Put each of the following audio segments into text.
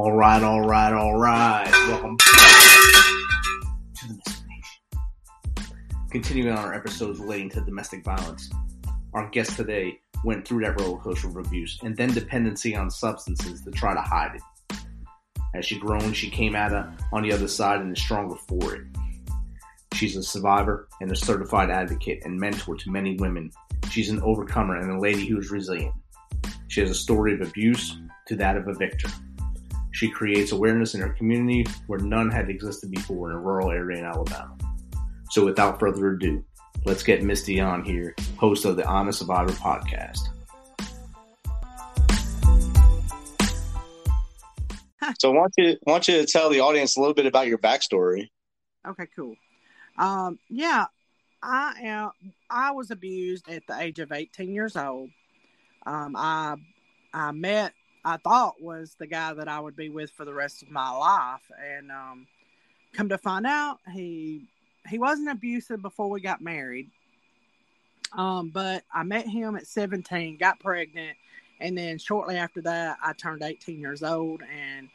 All right, all right, all right. Welcome to the Nation. Continuing on our episodes relating to domestic violence, our guest today went through that roller coaster of abuse and then dependency on substances to try to hide it. As she grown, she came out on the other side and is stronger for it. She's a survivor and a certified advocate and mentor to many women. She's an overcomer and a lady who is resilient. She has a story of abuse to that of a victor. She creates awareness in her community where none had existed before in a rural area in Alabama. So without further ado, let's get Misty on here, host of the I'm a Survivor podcast. So I want you, I want you to tell the audience a little bit about your backstory. Okay, cool. Um, yeah, I am. I was abused at the age of 18 years old. Um, I I met I thought was the guy that I would be with for the rest of my life, and um, come to find out, he he wasn't abusive before we got married. Um, but I met him at 17, got pregnant, and then shortly after that, I turned 18 years old and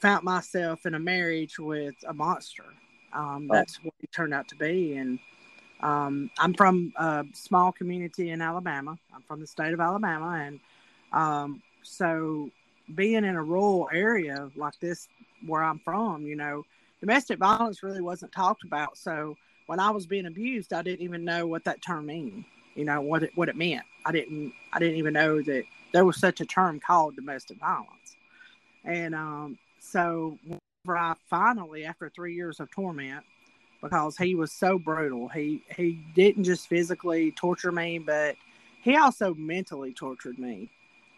found myself in a marriage with a monster. Um, oh. that's what he turned out to be, and um, I'm from a small community in Alabama. I'm from the state of Alabama, and um, so being in a rural area like this where I'm from, you know, domestic violence really wasn't talked about. So when I was being abused, I didn't even know what that term meant. You know what it what it meant. I didn't I didn't even know that there was such a term called domestic violence. And um, so whenever I finally, after three years of torment, because he was so brutal, he he didn't just physically torture me, but he also mentally tortured me.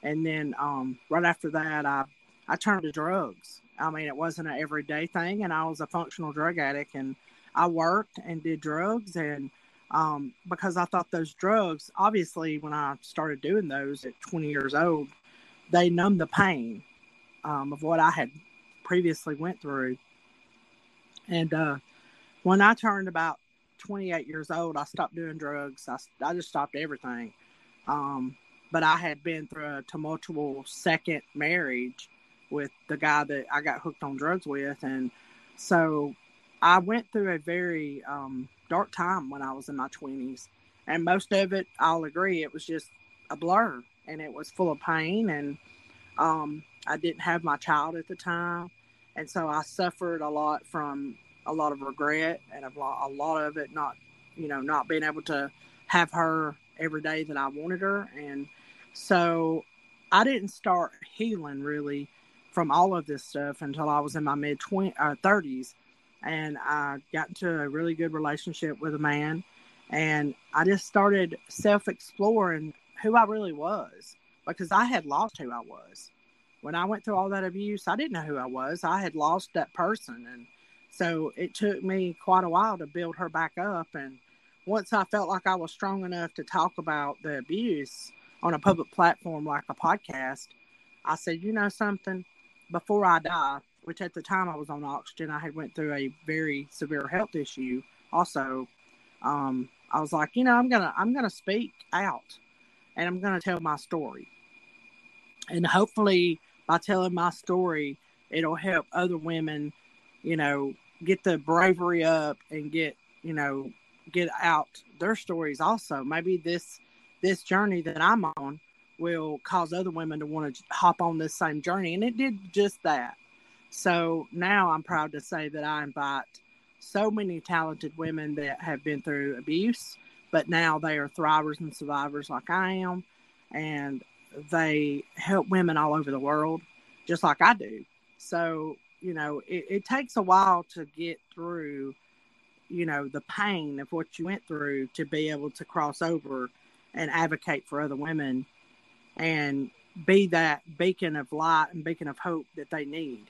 And then um, right after that, I I turned to drugs. I mean, it wasn't an everyday thing, and I was a functional drug addict, and I worked and did drugs, and um, because I thought those drugs, obviously, when I started doing those at 20 years old, they numbed the pain um, of what I had previously went through. And uh, when I turned about 28 years old, I stopped doing drugs. I, I just stopped everything. Um, but I had been through a tumultuous second marriage with the guy that I got hooked on drugs with, and so I went through a very um, dark time when I was in my twenties, and most of it, I'll agree, it was just a blur, and it was full of pain, and um, I didn't have my child at the time, and so I suffered a lot from a lot of regret and a lot, a lot of it not, you know, not being able to have her every day that I wanted her, and so I didn't start healing really from all of this stuff until I was in my mid 20, uh, 30s. And I got into a really good relationship with a man. And I just started self exploring who I really was because I had lost who I was. When I went through all that abuse, I didn't know who I was. I had lost that person. And so it took me quite a while to build her back up. And once I felt like I was strong enough to talk about the abuse, on a public platform like a podcast, I said, you know something, before I die, which at the time I was on oxygen, I had went through a very severe health issue. Also, um, I was like, you know, I'm gonna I'm gonna speak out, and I'm gonna tell my story, and hopefully by telling my story, it'll help other women, you know, get the bravery up and get you know get out their stories also. Maybe this this journey that I'm on will cause other women to want to hop on this same journey. And it did just that. So now I'm proud to say that I invite so many talented women that have been through abuse, but now they are thrivers and survivors like I am. And they help women all over the world, just like I do. So, you know, it, it takes a while to get through, you know, the pain of what you went through to be able to cross over and advocate for other women and be that beacon of light and beacon of hope that they need.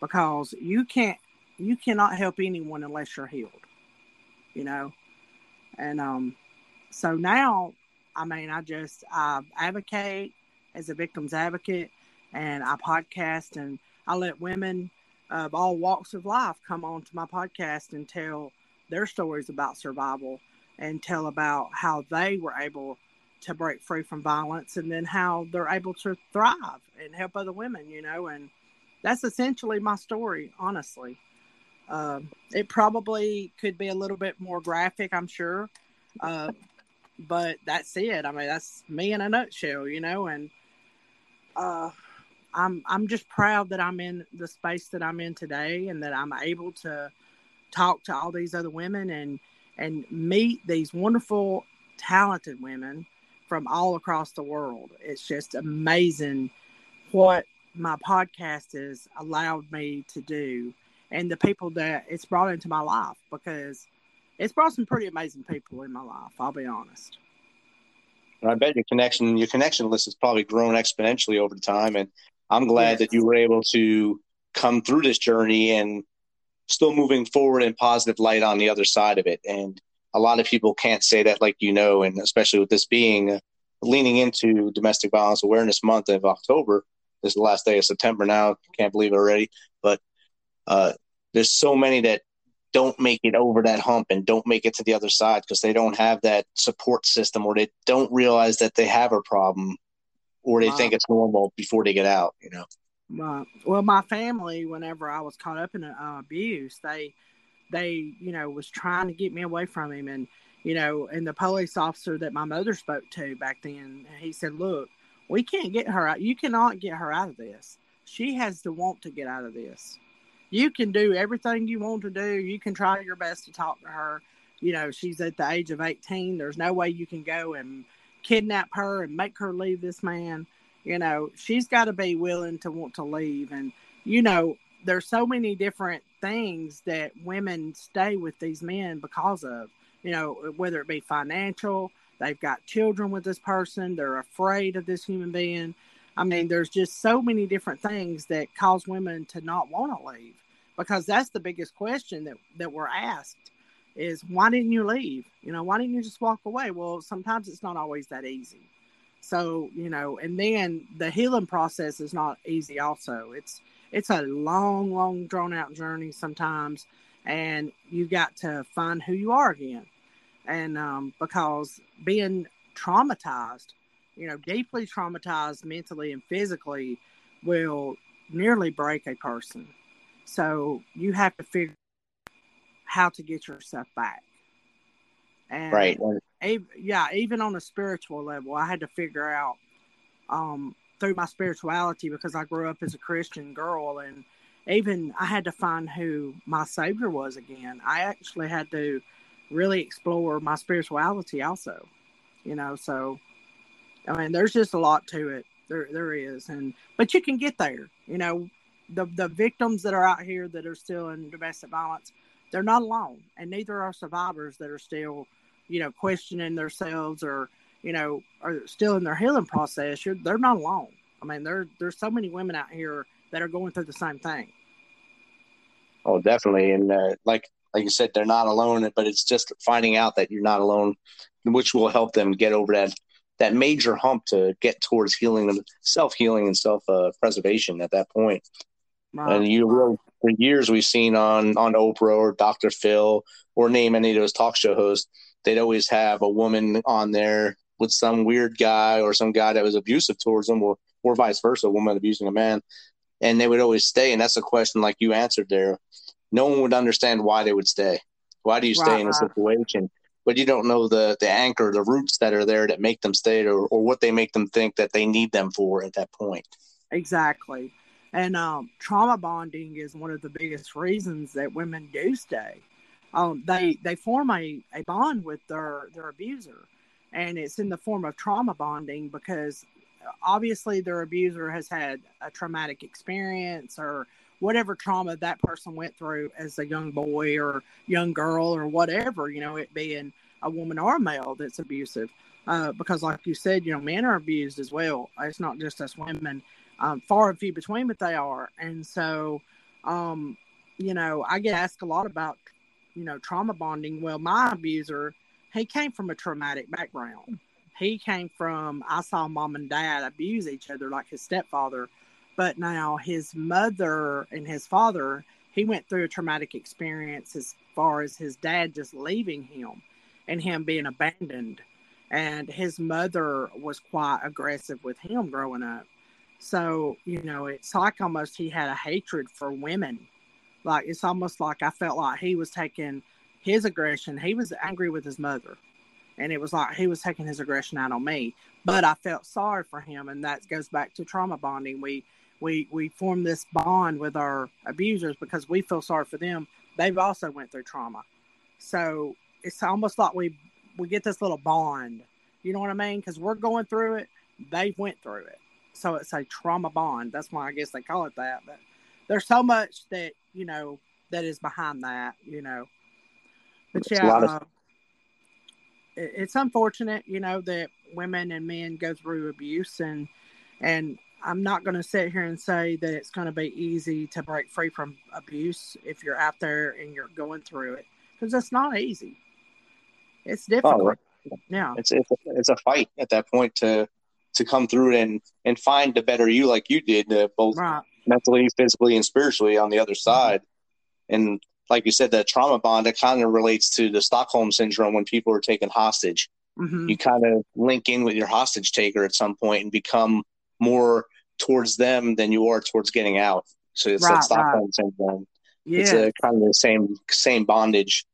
Because you can't you cannot help anyone unless you're healed you know? And um so now i mean i just i advocate as a victim's advocate and i podcast and i let women of all walks of life come on to my podcast and tell their stories about survival and tell about how they were able to break free from violence and then how they're able to thrive and help other women, you know, and that's essentially my story, honestly. Um, it probably could be a little bit more graphic, I'm sure. Uh, but that's it. I mean, that's me in a nutshell, you know, and uh, I'm I'm just proud that I'm in the space that I'm in today and that I'm able to talk to all these other women and and meet these wonderful talented women from all across the world. It's just amazing what my podcast has allowed me to do and the people that it's brought into my life because it's brought some pretty amazing people in my life, I'll be honest. I bet your connection your connection list has probably grown exponentially over time and I'm glad yes. that you were able to come through this journey and still moving forward in positive light on the other side of it. And a lot of people can't say that like you know, and especially with this being leaning into Domestic Violence Awareness Month of October. This is the last day of September now. Can't believe it already. But uh, there's so many that don't make it over that hump and don't make it to the other side because they don't have that support system or they don't realize that they have a problem or they wow. think it's normal before they get out, you know. Right. Well, my family, whenever I was caught up in uh, abuse, they, they, you know, was trying to get me away from him, and you know, and the police officer that my mother spoke to back then, he said, "Look, we can't get her out. You cannot get her out of this. She has to want to get out of this. You can do everything you want to do. You can try your best to talk to her. You know, she's at the age of 18. There's no way you can go and kidnap her and make her leave this man. You know, she's got to be willing to want to leave. And, you know, there's so many different things that women stay with these men because of, you know, whether it be financial, they've got children with this person, they're afraid of this human being. I mean, there's just so many different things that cause women to not want to leave because that's the biggest question that, that we're asked is why didn't you leave? You know, why didn't you just walk away? Well, sometimes it's not always that easy. So, you know, and then the healing process is not easy also. It's it's a long, long drawn out journey sometimes and you got to find who you are again. And um, because being traumatized, you know, deeply traumatized mentally and physically will nearly break a person. So you have to figure how to get yourself back. And right. yeah, even on a spiritual level, I had to figure out um, through my spirituality because I grew up as a Christian girl, and even I had to find who my Savior was again. I actually had to really explore my spirituality also, you know. So, I mean, there's just a lot to it. There, there is, and but you can get there. You know, the the victims that are out here that are still in domestic violence they're not alone, and neither are survivors that are still, you know, questioning themselves or you know are still in their healing process. You're, they're not alone. I mean, there there's so many women out here that are going through the same thing. Oh, definitely, and uh, like like you said, they're not alone. But it's just finding out that you're not alone, which will help them get over that that major hump to get towards healing, self healing, and self uh, preservation at that point. Wow. And you will for years we've seen on on Oprah or Dr. Phil or name any of those talk show hosts, they'd always have a woman on there with some weird guy or some guy that was abusive towards them or or vice versa, a woman abusing a man. And they would always stay. And that's a question like you answered there. No one would understand why they would stay. Why do you stay in a situation? But you don't know the the anchor, the roots that are there that make them stay or, or what they make them think that they need them for at that point. Exactly. And um, trauma bonding is one of the biggest reasons that women do stay. Um, they they form a, a bond with their their abuser, and it's in the form of trauma bonding because obviously their abuser has had a traumatic experience or whatever trauma that person went through as a young boy or young girl or whatever you know it being a woman or a male that's abusive. Uh, because like you said you know men are abused as well. It's not just us women um, far and few between, but they are. And so, um, you know, I get asked a lot about, you know, trauma bonding. Well, my abuser, he came from a traumatic background. He came from, I saw mom and dad abuse each other like his stepfather. But now his mother and his father, he went through a traumatic experience as far as his dad just leaving him and him being abandoned. And his mother was quite aggressive with him growing up. So, you know, it's like almost he had a hatred for women. Like it's almost like I felt like he was taking his aggression. He was angry with his mother. And it was like he was taking his aggression out on me. But I felt sorry for him and that goes back to trauma bonding. We we we form this bond with our abusers because we feel sorry for them. They've also went through trauma. So it's almost like we we get this little bond. You know what I mean? Because we're going through it, they went through it so it's a trauma bond. That's why I guess they call it that. But there's so much that you know that is behind that, you know. But yeah, uh, it, it's unfortunate, you know, that women and men go through abuse, and and I'm not going to sit here and say that it's going to be easy to break free from abuse if you're out there and you're going through it because it's not easy. It's difficult. Oh, yeah, it's it's a, it's a fight at that point to to come through and and find the better you like you did uh, both right. mentally physically and spiritually on the other side. And like you said that trauma bond it kind of relates to the stockholm syndrome when people are taken hostage. Mm-hmm. you kind of link in with your hostage taker at some point and become more towards them than you are towards getting out. So it's right, that stockholm right. syndrome. Yeah. it's a kind of the same same bondage.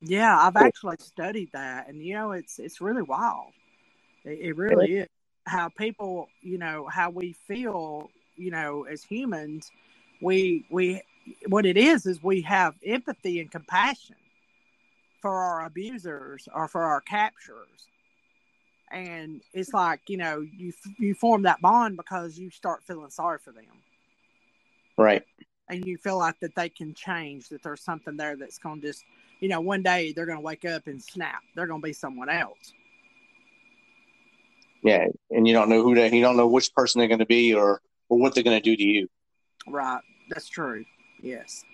Yeah i've actually studied that and you know it's it's really wild. It, it really is how people, you know, how we feel, you know, as humans, we we what it is is we have empathy and compassion for our abusers or for our capturers. And it's like, you know, you you form that bond because you start feeling sorry for them. Right. And you feel like that they can change, that there's something there that's going to just, you know, one day they're going to wake up and snap. They're going to be someone else yeah, and you don't know who they, you don't know which person they're going to be or or what they're going to do to you. Right, that's true. Yes.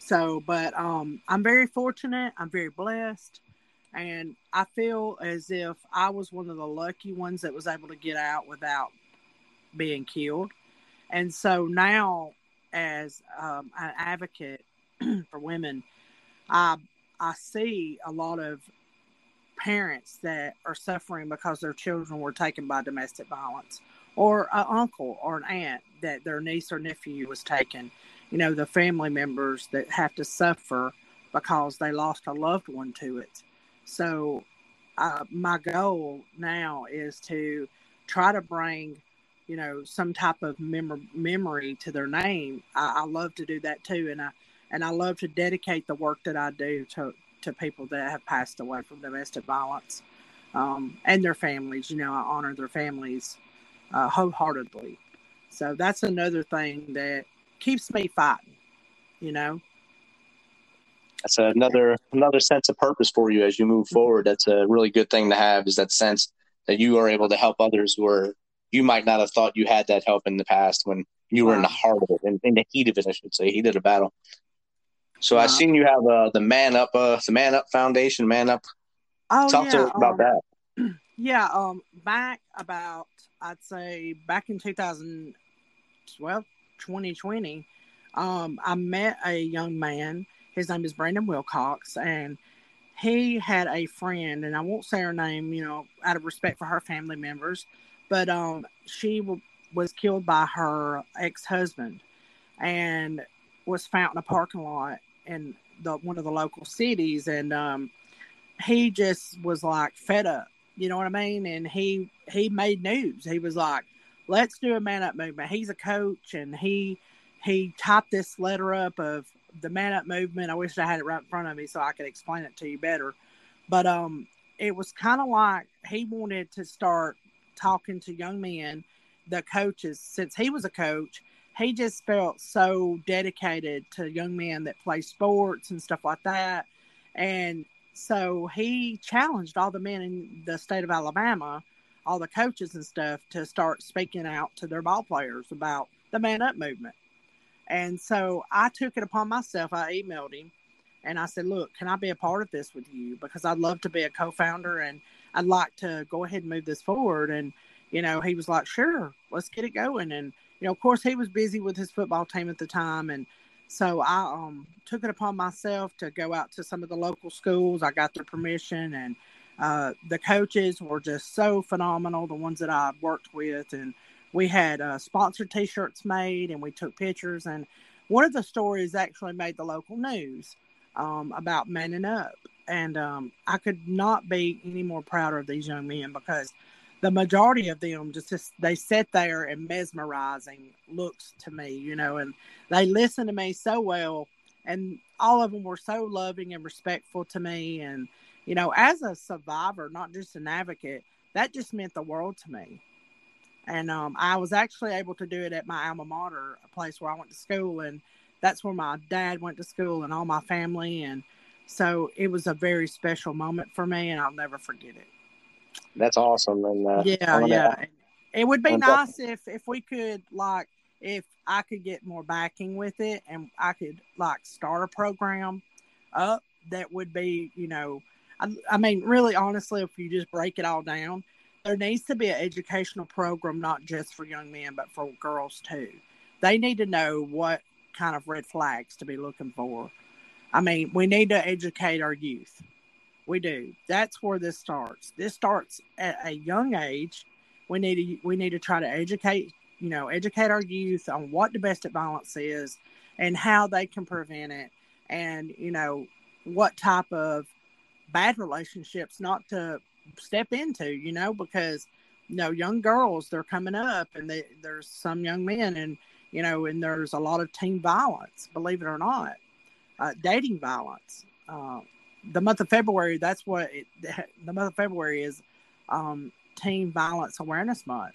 So, but um, I'm very fortunate. I'm very blessed, and I feel as if I was one of the lucky ones that was able to get out without being killed. And so now, as um, an advocate for women, I I see a lot of parents that are suffering because their children were taken by domestic violence, or an uncle or an aunt that their niece or nephew was taken. You know, the family members that have to suffer because they lost a loved one to it. So, uh, my goal now is to try to bring, you know, some type of mem- memory to their name. I, I love to do that too, and I and I love to dedicate the work that I do to to people that have passed away from domestic violence um, and their families. You know, I honor their families uh, wholeheartedly. So that's another thing that keeps me fighting. You know, that's another another sense of purpose for you as you move forward. That's a really good thing to have. Is that sense that you are able to help others who are you might not have thought you had that help in the past when you were in the heart of it, in, in the heat of it, I should say, heat of the battle. So I've seen you have uh, the Man Up, uh, the Man Up Foundation, Man Up. Oh, Talk yeah, to us about um, that. Yeah, um, back about I'd say back in 2012, 2020, um, I met a young man. His name is Brandon Wilcox, and he had a friend, and I won't say her name, you know, out of respect for her family members, but um, she w- was killed by her ex husband, and was found in a parking lot in the one of the local cities, and um, he just was like fed up. You know what I mean? And he he made news. He was like, "Let's do a man up movement." He's a coach, and he he typed this letter up of the man up movement. I wish I had it right in front of me so I could explain it to you better. But um, it was kind of like he wanted to start talking to young men, the coaches, since he was a coach he just felt so dedicated to young men that play sports and stuff like that. And so he challenged all the men in the state of Alabama, all the coaches and stuff, to start speaking out to their ball players about the man up movement. And so I took it upon myself. I emailed him and I said, Look, can I be a part of this with you? Because I'd love to be a co founder and I'd like to go ahead and move this forward. And, you know, he was like, Sure, let's get it going. And you know, of course, he was busy with his football team at the time, and so I um, took it upon myself to go out to some of the local schools. I got their permission, and uh, the coaches were just so phenomenal. The ones that I worked with, and we had uh, sponsored T-shirts made, and we took pictures. And one of the stories actually made the local news um, about manning up, and um, I could not be any more prouder of these young men because the majority of them just, just they sit there and mesmerizing looks to me, you know, and they listen to me so well, and all of them were so loving and respectful to me, and you know, as a survivor, not just an advocate, that just meant the world to me. And um, I was actually able to do it at my alma mater, a place where I went to school, and that's where my dad went to school and all my family. And so it was a very special moment for me, and I'll never forget it. That's awesome. And uh, yeah, yeah, it would be nice if if we could like if I could get more backing with it, and I could like start a program up that would be, you know, I, I mean, really, honestly, if you just break it all down, there needs to be an educational program not just for young men but for girls too. They need to know what kind of red flags to be looking for. I mean, we need to educate our youth. We do. That's where this starts. This starts at a young age. We need to we need to try to educate, you know, educate our youth on what domestic violence is and how they can prevent it and, you know, what type of bad relationships not to step into, you know, because you know, young girls they're coming up and they, there's some young men and you know, and there's a lot of teen violence, believe it or not, uh, dating violence. Uh, the month of February, that's what it, the month of February is um, Teen Violence Awareness Month.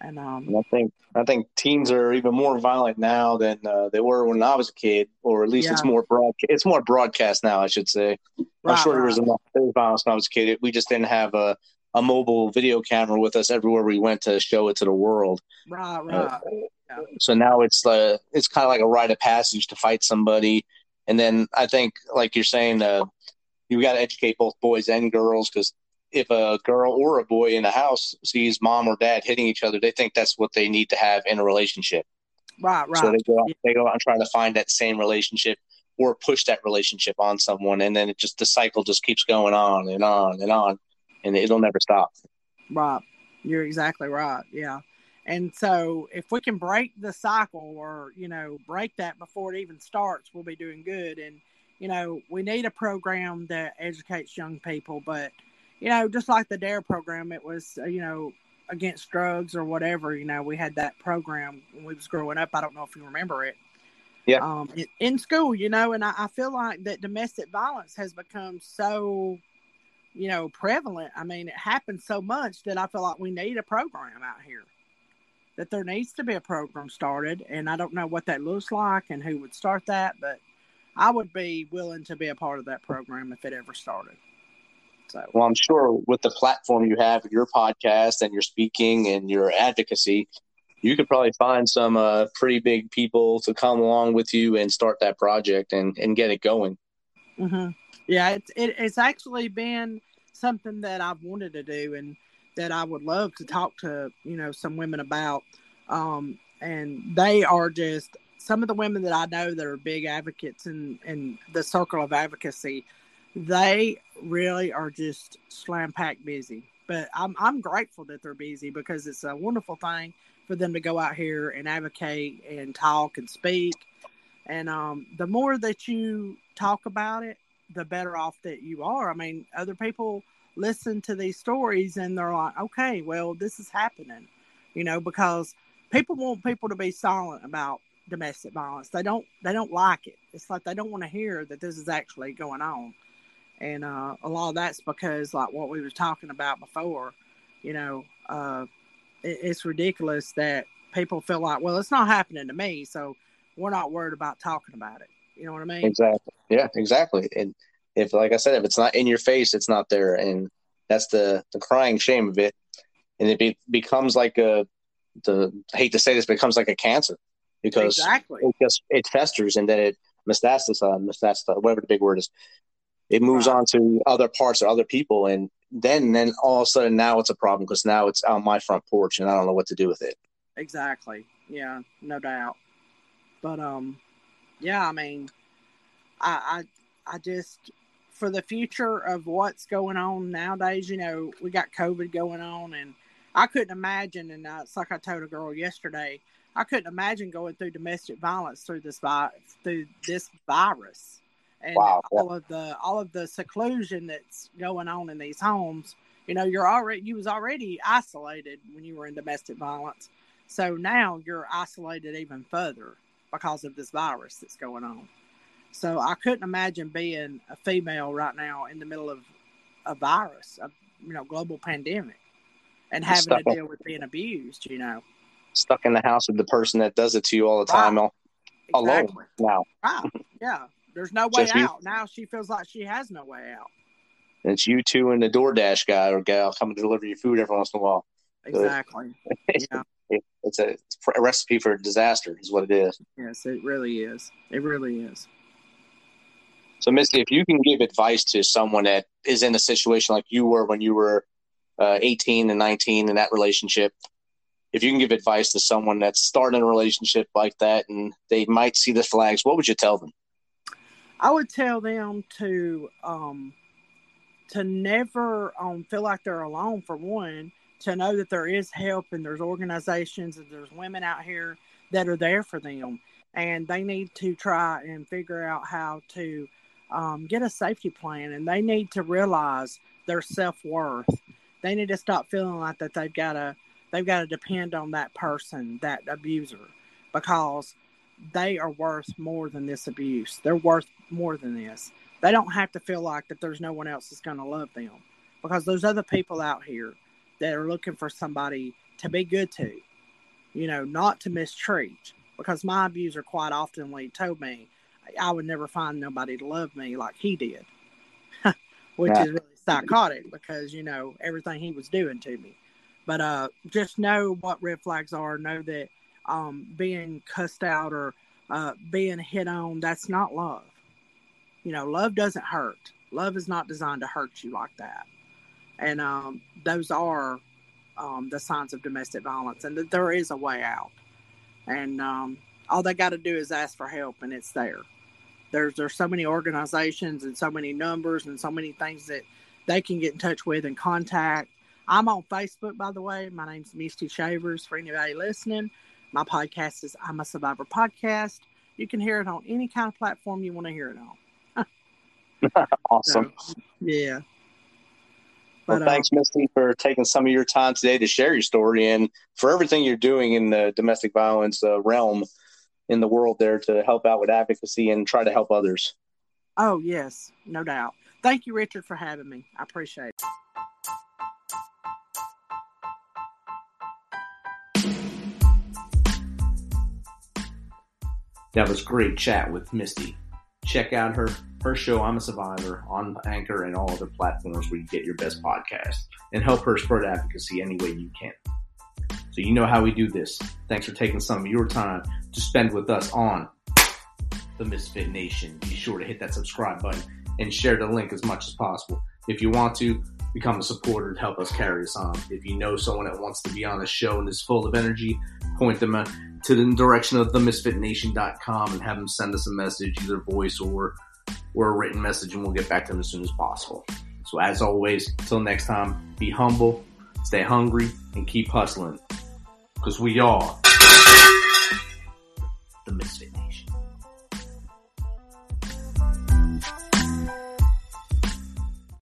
And um, I think I think teens are even more violent now than uh, they were when I was a kid, or at least yeah. it's more broad. It's more broadcast now, I should say. Right, I'm sure right. there was enough violence when I was a kid. We just didn't have a a mobile video camera with us everywhere we went to show it to the world. Right, uh, right. Uh, yeah. So now it's uh, it's kind of like a rite of passage to fight somebody, and then I think, like you're saying, uh, you got to educate both boys and girls because if a girl or a boy in the house sees mom or dad hitting each other, they think that's what they need to have in a relationship. Right, right. So they go out, they go out and try to find that same relationship or push that relationship on someone, and then it just the cycle just keeps going on and on and on, and it'll never stop. Right, you're exactly right. Yeah, and so if we can break the cycle, or you know, break that before it even starts, we'll be doing good. And you know, we need a program that educates young people, but you know, just like the DARE program, it was, uh, you know, against drugs or whatever. You know, we had that program when we was growing up. I don't know if you remember it. Yeah. Um, in school, you know, and I, I feel like that domestic violence has become so, you know, prevalent. I mean, it happens so much that I feel like we need a program out here. That there needs to be a program started, and I don't know what that looks like and who would start that, but I would be willing to be a part of that program if it ever started. So, well, I'm sure with the platform you have, your podcast and your speaking and your advocacy, you could probably find some uh, pretty big people to come along with you and start that project and, and get it going. Mm-hmm. Yeah, it's it, it's actually been something that I've wanted to do and that I would love to talk to you know some women about. Um, and they are just some of the women that I know that are big advocates in in the circle of advocacy they really are just slam packed busy. But I'm I'm grateful that they're busy because it's a wonderful thing for them to go out here and advocate and talk and speak. And um, the more that you talk about it, the better off that you are. I mean, other people listen to these stories and they're like, okay, well, this is happening, you know, because people want people to be silent about domestic violence. They don't they don't like it. It's like they don't want to hear that this is actually going on. And uh, a lot of that's because like what we were talking about before you know uh, it, it's ridiculous that people feel like well it's not happening to me so we're not worried about talking about it. You know what i mean? Exactly. Yeah exactly. And if like i said if it's not in your face it's not there. And that's the the crying shame of it. And it be, becomes like a the I hate to say this becomes like a cancer because exactly. it just it festers and then it metastasis uh, metastasis whatever the big word is. It moves on to other parts or other people. And then then all of a sudden now it's a problem because now it's on my front porch and i don't know what to do with it. Exactly. Yeah no doubt. But um yeah i mean i i, I just for the future of what's going on nowadays you know we got covid going on and I couldn't imagine, and uh, it's like I told a girl yesterday, I couldn't imagine going through domestic violence through this vi- through this virus, and Wow. all of the all of the seclusion that's going on in these homes. You know, you're already you was already isolated when you were in domestic violence, so now you're isolated even further because of this virus that's going on. So I couldn't imagine being a female right now in the middle of a virus, a you know global pandemic, and having Stuck to in- deal with being abused. You know, Stuck in the house with the person that does it to you all the time Right. al- alone Exactly. now. Right. Yeah. There's no way Just you. out. Now she feels like she has no way out. And it's you two and the DoorDash guy or gal coming to deliver your food every once in a while. Exactly. yeah. It's a, it's a recipe for disaster, is what it is. Yes, it really is. It really is. So, Misty, if you can give advice to someone that is in a situation like you were when you were uh, 18 and 19 in that relationship, if you can give advice to someone that's starting a relationship like that and they might see the flags, what would you tell them? I would tell them to um to never um feel like they're alone for one, to know that there is help and there's organizations and there's women out here that are there for them and they need to try and figure out how to um, get a safety plan and they need to realize their self-worth. They need to stop feeling like that they've got to they've got to depend on that person that abuser because they are worth more than this abuse. They're worth more than this. They don't have to feel like that there's no one else that's going to love them because there's other people out here that are looking for somebody to be good to you know not to mistreat because my abuser quite oftenly told me I would never find nobody to love me like he did, which Yeah. is really psychotic because you know everything he was doing to me. But uh, just know what red flags are. Know that um, being cussed out or uh, being hit on that's not love. You know, love doesn't hurt. Love is not designed to hurt you like that. And um, those are um, the signs of domestic violence, and that there is a way out. And um, all they got to do is ask for help, and it's there. There's there's so many organizations and so many numbers and so many things that they can get in touch with and contact. I'm on Facebook, by the way. My name's Misty Chaviers. For anybody listening, my podcast is I'm a Survivor podcast. You can hear it on any kind of platform you want to hear it on. Awesome. So, yeah. Well, But uh, thanks, Misty, for taking some of your time today to share your story and for everything you're doing in the domestic violence uh, realm in the world there to help out with advocacy and try to help others. oh yes, no doubt. Thank you, Richard, for having me. I appreciate it. That was great chat with Misty. Check out her her show I'm a Survivor on Anchor and all other platforms where you get your best podcast and help her spread advocacy any way you can. So you know how we do this. Thanks for taking some of your time to spend with us on the Misfit Nation. Be sure to hit that subscribe button and share the link as much as possible. If you want to, become a supporter to help us carry us on. If you know someone that wants to be on the show and is full of energy, point them to the direction of themisfitnation.com and have them send us a message, either voice or or a written message, and we'll get back to them as soon as possible. So as always, until next time, be humble, stay hungry, and keep hustling. Because we are the Misfit.